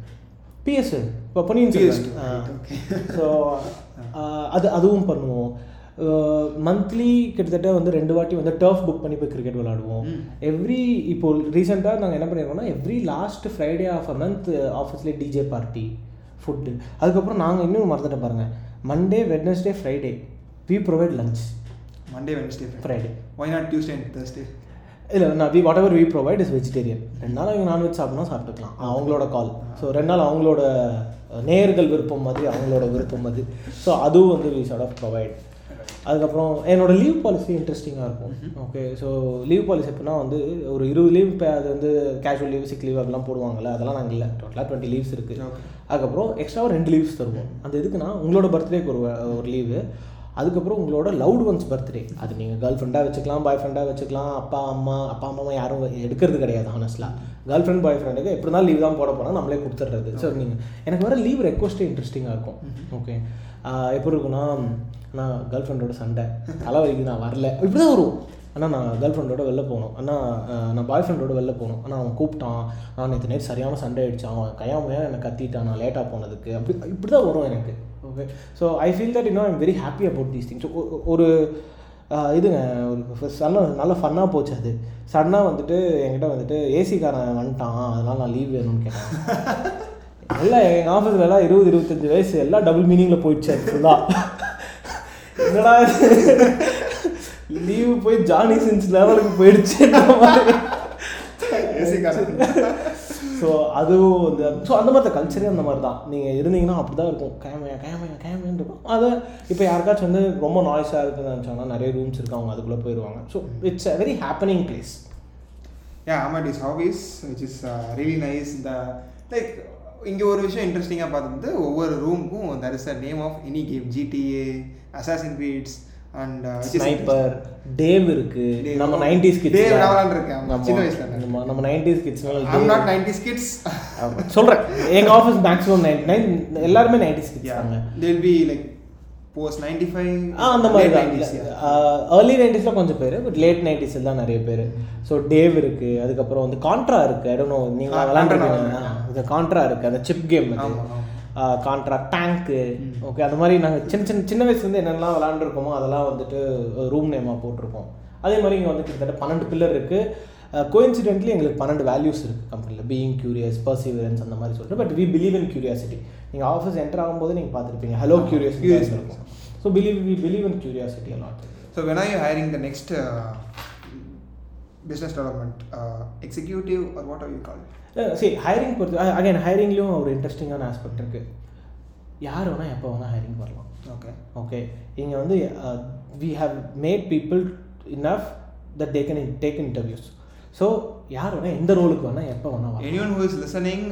PS இப்போ பொன்னியின் PS2, செல்வன் ஸோ அது அதுவும் பண்ணுவோம். மந்த்லி கிட்டத்தட்ட வந்து ரெண்டு வாட்டி வந்து டர்ஃப் புக் பண்ணி போய் கிரிக்கெட் விளாடுவோம் எவ்ரி இப்போ ரீசெண்டாக நாங்கள் என்ன பண்ணியிருக்கோம்னா every last Friday of a month ஆஃபீஸ்லேயே DJ party food அதுக்கப்புறம் நாங்கள் இன்னும் மறந்துட்டேன் பாருங்கள் Monday Wednesday Friday we provide lunch Monday Wednesday Friday why not Tuesday and Thursday இல்லை நான் we whatever we provide is vegetarian ரெண்டு நாள் அவங்க நான்வெஜ் சாப்பிட்னா சாப்பிட்டுக்கலாம். அவங்களோட கால் ஸோ ரெண்டு நாள் அவங்களோட நேர்கள் விருப்பம் மாதிரி அவங்களோட விருப்பம் அது ஸோ அதுவும் வந்து வி சார்ட் ஆஃப் ப்ரொவைட் அதுக்கப்புறம் என்னோட லீவ் பாலிசி இன்ட்ரெஸ்டிங்காக இருக்கும். ஓகே ஸோ லீவ் பாலிசி எப்படின்னா வந்து ஒரு இருபது லீவ் இப்போ அது வந்து கேஷுவல் லீவ் சிக் லீவ் அதெல்லாம் போடுவாங்கல்ல அதெல்லாம் நாங்கள் இல்லை. டோட்டலாக டுவெண்ட்டி லீவ்ஸ் இருக்குது அதுக்கப்புறம் எக்ஸ்ட்ராவாக ரெண்டு லீவ்ஸ் தருவோம். அந்த எதுக்குன்னா உங்களோட பர்த்டேக்கு ஒரு ஒரு லீவு அதுக்கப்புறம் உங்களோட லவ்டு ஒன்ஸ் பர்த்டே அது நீங்கள் கேர்ள் ஃப்ரெண்டாக வச்சுக்கலாம் பாய் ஃப்ரெண்டாக வச்சுக்கலாம் அப்பா அம்மா அப்பா அம்மா யாரும் எடுக்கிறது கிடையாது ஹானஸ்ட்லாக கேர்ள் ஃப்ரெண்ட் பாய் ஃப்ரெண்டுக்கு எப்படி இருந்தாலும் லீவ் தான் போட போனால் நம்மளே கொடுத்துட்றது. ஸோ நீங்கள் எனக்கு வர லீவ் ரெக்வஸ்ட்டே இன்ட்ரெஸ்டிங்காக இருக்கும். ஓகே எப்படி இருக்குன்னா நான் கேர்ள் ஃப்ரெண்டோட சண்டை. தலைவலிக்கு நான் வரல. இப்படி தான் வரும். அண்ணா நான் கேர்ள் ஃப்ரெண்டோட வெளில போகணும். அஹ், நான் பாய் ஃப்ரெண்டோட வெளில போகணும். ஆனால் அவன் கூப்பிட்டான். நான் நேற்று நேற்று சரியான சண்டை அடித்தான் அவன் கையாமையாக என்னை கத்திட்டான். நான் லேட்டாக போனதுக்கு. அப்படி இப்படி தான் வரும் எனக்கு. Okay so I feel that இன்னும் I'm very happy about these things ஒரு இதுங்க ஒரு சன்ன நல்ல ஃபன்னாக போச்சு அது. சடனாக வந்துட்டு என்கிட்ட வந்துட்டு ஏசிக்காரன் வந்துட்டான் அதனால் நான் லீவ் வேணும்னு கேட்டேன் எல்லாம் எங்கள் ஆஃபீஸில் எல்லாம் இருபது இருபத்தஞ்சு வயசு எல்லாம் டபுள் மீனிங்கில் போயிடுச்சு அது ஃபுல்லாக என்னடா லீவு போய் ஜானி சின்ஸ் லெவலுக்கு போயிடுச்சு. ஸோ அதுவும் இந்த ஸோ அந்த மாதிரி தான் கல்ச்சரே அந்த மாதிரி தான் நீங்கள் இருந்தீங்கன்னா அப்படி தான் இருக்கும் கேமையா கேமையா கேமையான்னு இருக்கும். அதை இப்போ யாருக்காச்சும் வந்து ரொம்ப நாய்ஸாக இருக்குன்னு நினச்சாங்கன்னா நிறைய ரூம்ஸ் இருக்கு அவங்க அதுக்குள்ளே போயிடுவாங்க so it's a very happening place yeah ஆமாம் is hobbies which is really nice இந்த லைக் இங்கே ஒரு விஷயம் இன்ட்ரெஸ்டிங்காக பார்த்து ஒவ்வொரு ரூமுக்கும் there is a name of any game GTA Assassin beats and sniper Dave இருக்கு. நம்ம நைன்டிஸ் கிட்ஸ் Dave நான் விளையாண்டுருக்கேன். சின்ன வயசுல நம்ம நம்ம நைன்டிஸ் ஐம் கிட்ஸ்னால நாட் நைன்டி கிட்ஸ் சொல்கிறேன் எங்கள் ஆஃபீஸ் மேக்ஸிமம் நைன் நைன் எல்லாருமே நைன்டிஸ் கிட்ஸ் தாங்க. They'll be like post ninety five ஆ அந்த மாதிரி தான். ஏர்லி நைன்டிஸில் கொஞ்சம் பேர் பட் லேட் நைன்டிஸில் தான் நிறைய பேர். ஸோ டேவ் இருக்குது அதுக்கப்புறம் வந்து கான்ட்ரா ஐடோ நீங்கள் ஆ, விளாண்டுருக்கீங்க Contra நான் இந்த கான்ட்ரா இருக்குது அந்த சிப் கேம் அது. கான்ட்ரா டேங்க்கு ஓகே அந்த மாதிரி நாங்கள் சின்ன சின்ன சின்ன வயசுலேருந்து என்னென்னலாம் விளாண்டுருக்கோமோ அதெல்லாம் வந்துட்டு ரூம் நேமாக போட்டிருக்கோம் அதே மாதிரி இங்கே வந்து கிட்டத்தட்ட பன்னெண்டு பில்லர் இருக்குது கோயின்சிடென்ட்லி எங்களுக்கு பன்னெண்டு வேல்யூஸ் இருக்குது கம்பெனியில் பீயிங் கியூரியஸ் பர்சிவரன்ஸ் அந்த மாதிரி சொல்லிட்டு. But we believe in curiosity நீங்கள் ஆஃபீஸ் என்டர் ஆகும்போது நீங்கள் பார்த்துருப்பீங்க. Hello curiosity Curiosity. இருக்கும். So believe we believe in curiosity a lot so when are you hiring the next business development executive or what are you call சரி ஹைரிங் பொறுத்து அகைன் ஹைரிங்லேயும் ஒரு இன்ட்ரெஸ்டிங்கான ஆஸ்பெக்ட் இருக்குது யார் வேணால் எப்போ வேணால் ஹைரிங் வரலாம் ஓகே ஓகே இங்கே வந்து we have made people enough that they can take interviews so யார் வேணால் எந்த ரோலுக்கு வேணால் எப்போ வேணால் எனிவன் ஹூ இஸ் லிசனிங்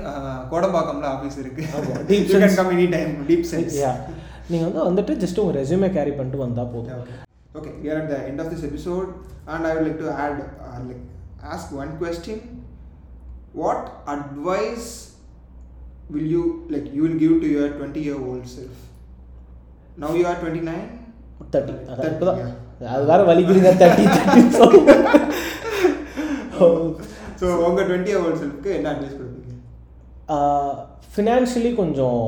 கோடம்பாக்கம்ல ஆஃபீஸ் இருக்கு. ஆமா, deep you can. Come any time Deep Sense yeah நீங்கள் வந்து வந்துட்டு ஜஸ்ட் உங்கள் ரெஸ்யூமே கேரி பண்ணிட்டு வந்தால் போதும். We are at the end of this episode, and I would like to add, uh, like, ask one question. What advice will you like? You will give to your twenty-year-old self. Now you are twenty-nine. Thirty அதான் 30, இப்போ தான் yeah. அது வேறு வலிக்குதுங்க தேர்ட்டி தேர்ட்டின்னு சொல்லுங்க So உங்க டுவெண்ட்டி-year-old செல்ஃப்க்கு என்ன அட்வைஸ் கொடுப்பீங்க ஃபினான்ஷியலி கொஞ்சம்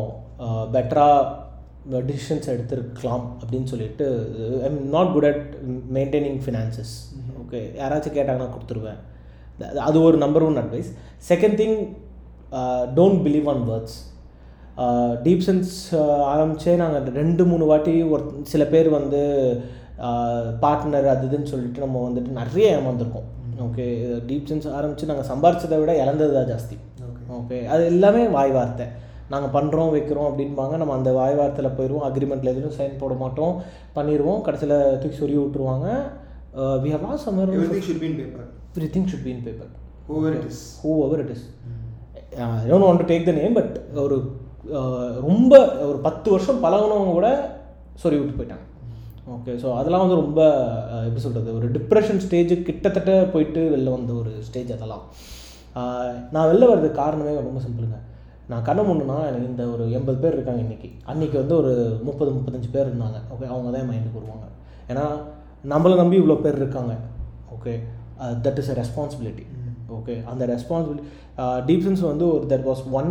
பெட்டராக டிசிஷன்ஸ் எடுத்திருக்கலாம் அப்படின்னு சொல்லிட்டு I am not good at maintaining finances okay யாராச்சும் கேட்டாங்கன்னா கொடுத்துருவேன் அது ஒரு number one advice second thing don't believe on words Deep Sense ஆரம்பித்தே நாங்கள் ரெண்டு மூணு வாட்டி ஒரு சில பேர் வந்து பார்ட்னர் அது இதுன்னு சொல்லிட்டு நம்ம வந்துட்டு நிறைய ஏமாந்துருக்கோம். ஓகே டீப் சென்ஸ் ஆரம்பித்து நாங்கள் சம்பாரிச்சதை விட இழந்தது தான் ஜாஸ்தி. ஓகே அது எல்லாமே வாய் வார்த்தை. நாங்கள் பண்ணுறோம் வைக்கிறோம் அப்படின்பாங்க. நம்ம அந்த வாய் வார்த்தையில் போயிடுவோம் அக்ரிமெண்ட்டில் எதுவும் சைன் போட மாட்டோம் பண்ணிடுவோம் கடைசியில் தூக்கி சொல்லி விட்ருவாங்க we have loss summer Everything should be in paper. Paper Whoever it is. Whoever it is I don't want to take the name but ஒரு uh, ரொம்ப ஒரு பத்து வருஷம் பழகுனவங்க கூட சொல்லி விட்டு போயிட்டாங்க. ஓகே ஸோ அதெல்லாம் வந்து ரொம்ப uh, எப்படி சொல்கிறது ஒரு டிப்ரெஷன் ஸ்டேஜு கிட்டத்தட்ட போயிட்டு வெளில வந்த ஒரு ஸ்டேஜ் அதெல்லாம். Uh, நான் வெளில வர்றதுக்கு காரணமே ரொம்ப சிம்பிளுங்க நான் கண்ணை முன்னுனா எனக்கு இந்த ஒரு எண்பது பேர் இருக்காங்க இன்றைக்கி அன்றைக்கி வந்து ஒரு முப்பது முப்பத்தஞ்சு பேர் இருந்தாங்க. ஓகே அவங்க தான் என் மைண்டுக்கு வருவாங்க. ஏன்னா நம்மளை நம்பி இவ்வளோ பேர் இருக்காங்க. Okay that is a responsibility okay அந்த ரெஸ்பான்சிபிலிட்டி டீப்சன்ஸ் வந்து ஒரு that was one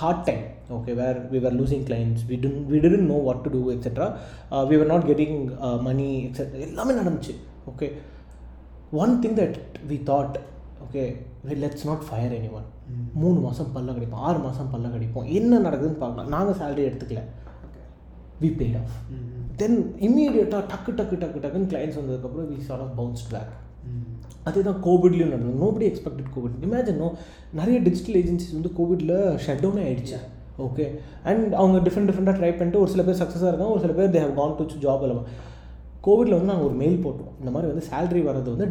hard time okay where we are losing clients we then we tend know what to do etcetera we are not getting money etcetera எல்லாமே நடந்துச்சு okay one thing that we thought okay let's not fire anyone மூணு மாதம் பல்ல கடிப்போம் ஆறு மாதம் பல்ல கடிப்போம். என்ன நடக்குதுன்னு பார்க்கலாம் நாங்கள் சேலரி எடுத்துக்கல. வி paid ஆஃப் தென் இம்மீடியட்டாக டக்கு டக்கு டக்கு டக்குன்னு கிளைண்ட்ஸ் வந்ததுக்கப்புறம் we sort of bounce back அதுதான் கோவிட்லேயும் நடந்தது. Nobody expected Covid imagine no நிறைய டிஜிட்டல் ஏஜென்சிஸ் வந்து கோவிடில் ஷட் டவுனே ஆகிடுச்சு ஓகே அண்ட் அவங்க டிஃப்ரெண்ட் டிஃப்ரெண்ட்டாக ட்ரை பண்ணிட்டு ஒரு சில பேர் சக்ஸஸாக இருக்காங்க ஒரு சில பேர் they have gone to job எல்லாம் கோவிடில் வந்து நாங்கள் ஒரு மெயில் போட்டோம். இந்த மாதிரி வந்து சேலரி வர்றது வந்து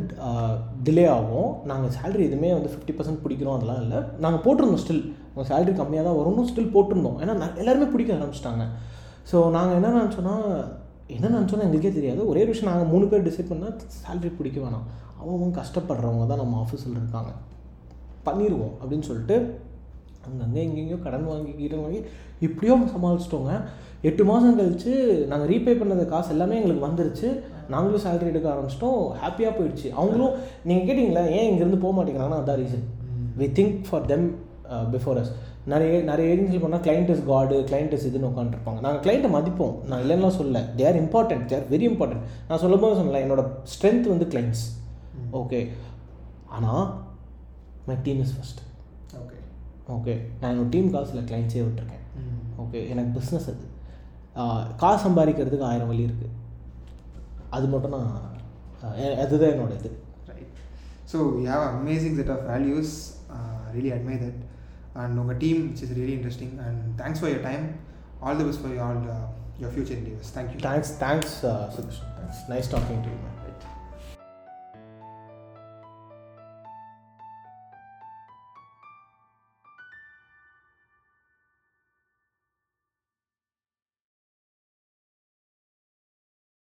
டிலே ஆகும். நாங்கள் சேலரி எதுவுமே வந்து ஃபிஃப்டி பர்சன்ட் பிடிக்கிறோம் அதெல்லாம் இல்லை. நாங்கள் போட்டிருந்தோம் ஸ்டில் உங்கள் சேலரி கம்மியாக தான் வரும்னு ஸ்டில் போட்டிருந்தோம். ஏன்னா எல்லாருமே பிடிக்க ஆரம்பிச்சிட்டாங்க. ஸோ நாங்கள் என்ன நினச்சோன்னா என்ன நினச்சோன்னா எங்களுக்கே தெரியாது. ஒரே விஷயம் நாங்கள் மூணு பேர் டிசைட் பண்ணால் சேலரி பிடிக்க வேணாம். அவங்க கஷ்டப்படுறவங்க தான் நம்ம ஆஃபீஸில் இருக்காங்க. பண்ணிடுவோம் அப்படின்னு சொல்லிட்டு அங்கங்கே எங்கெங்கேயோ கடன் வாங்கி கீடன் வாங்கி இப்படியோ சமாளிச்சிட்டோங்க. எட்டு மாதம் கழிச்சு நாங்கள் ரீபே பண்ணது காசு எல்லாமே எங்களுக்கு வந்துருச்சு. நாங்களும் சேலரி எடுக்க ஆரம்பிச்சிட்டோம். ஹாப்பியாக போயிடுச்சு. அவங்களும் நீங்கள் கேட்டிங்களா ஏன் இங்கேருந்து போக மாட்டேங்கிறாங்கன்னா அதான் reason we think for them before us நிறைய நிறைய ஏஜென்சி பண்ணால் client is god client is இதுன்னு உட்காந்துருப்பாங்க நாங்கள் கிளைண்ட்டை மதிப்போம். நான் இல்லைன்னா சொல்லல. They are important they are very important நான் சொல்லும் போது சொன்னல என்னோட ஸ்ட்ரென்த் வந்து கிளைண்ட்ஸ் ஓகே ஆனால் my team is first okay okay நான் என்னோட டீம் காசில் கிளைண்ட்ஸே விட்டுருக்கேன். ஓகே எனக்கு பிஸ்னஸ் அது. காசு சம்பாதிக்கிறதுக்கு ஆயிரம் வழி இருக்குது அது மட்டும் நான் அதுதான் என்னோட இது. Right so you have amazing set of values really admire that and உங்கள் team which is really interesting and thanks for your time all the best for all your future endeavours thank you thanks thanks Sudarshan thanks nice talking to you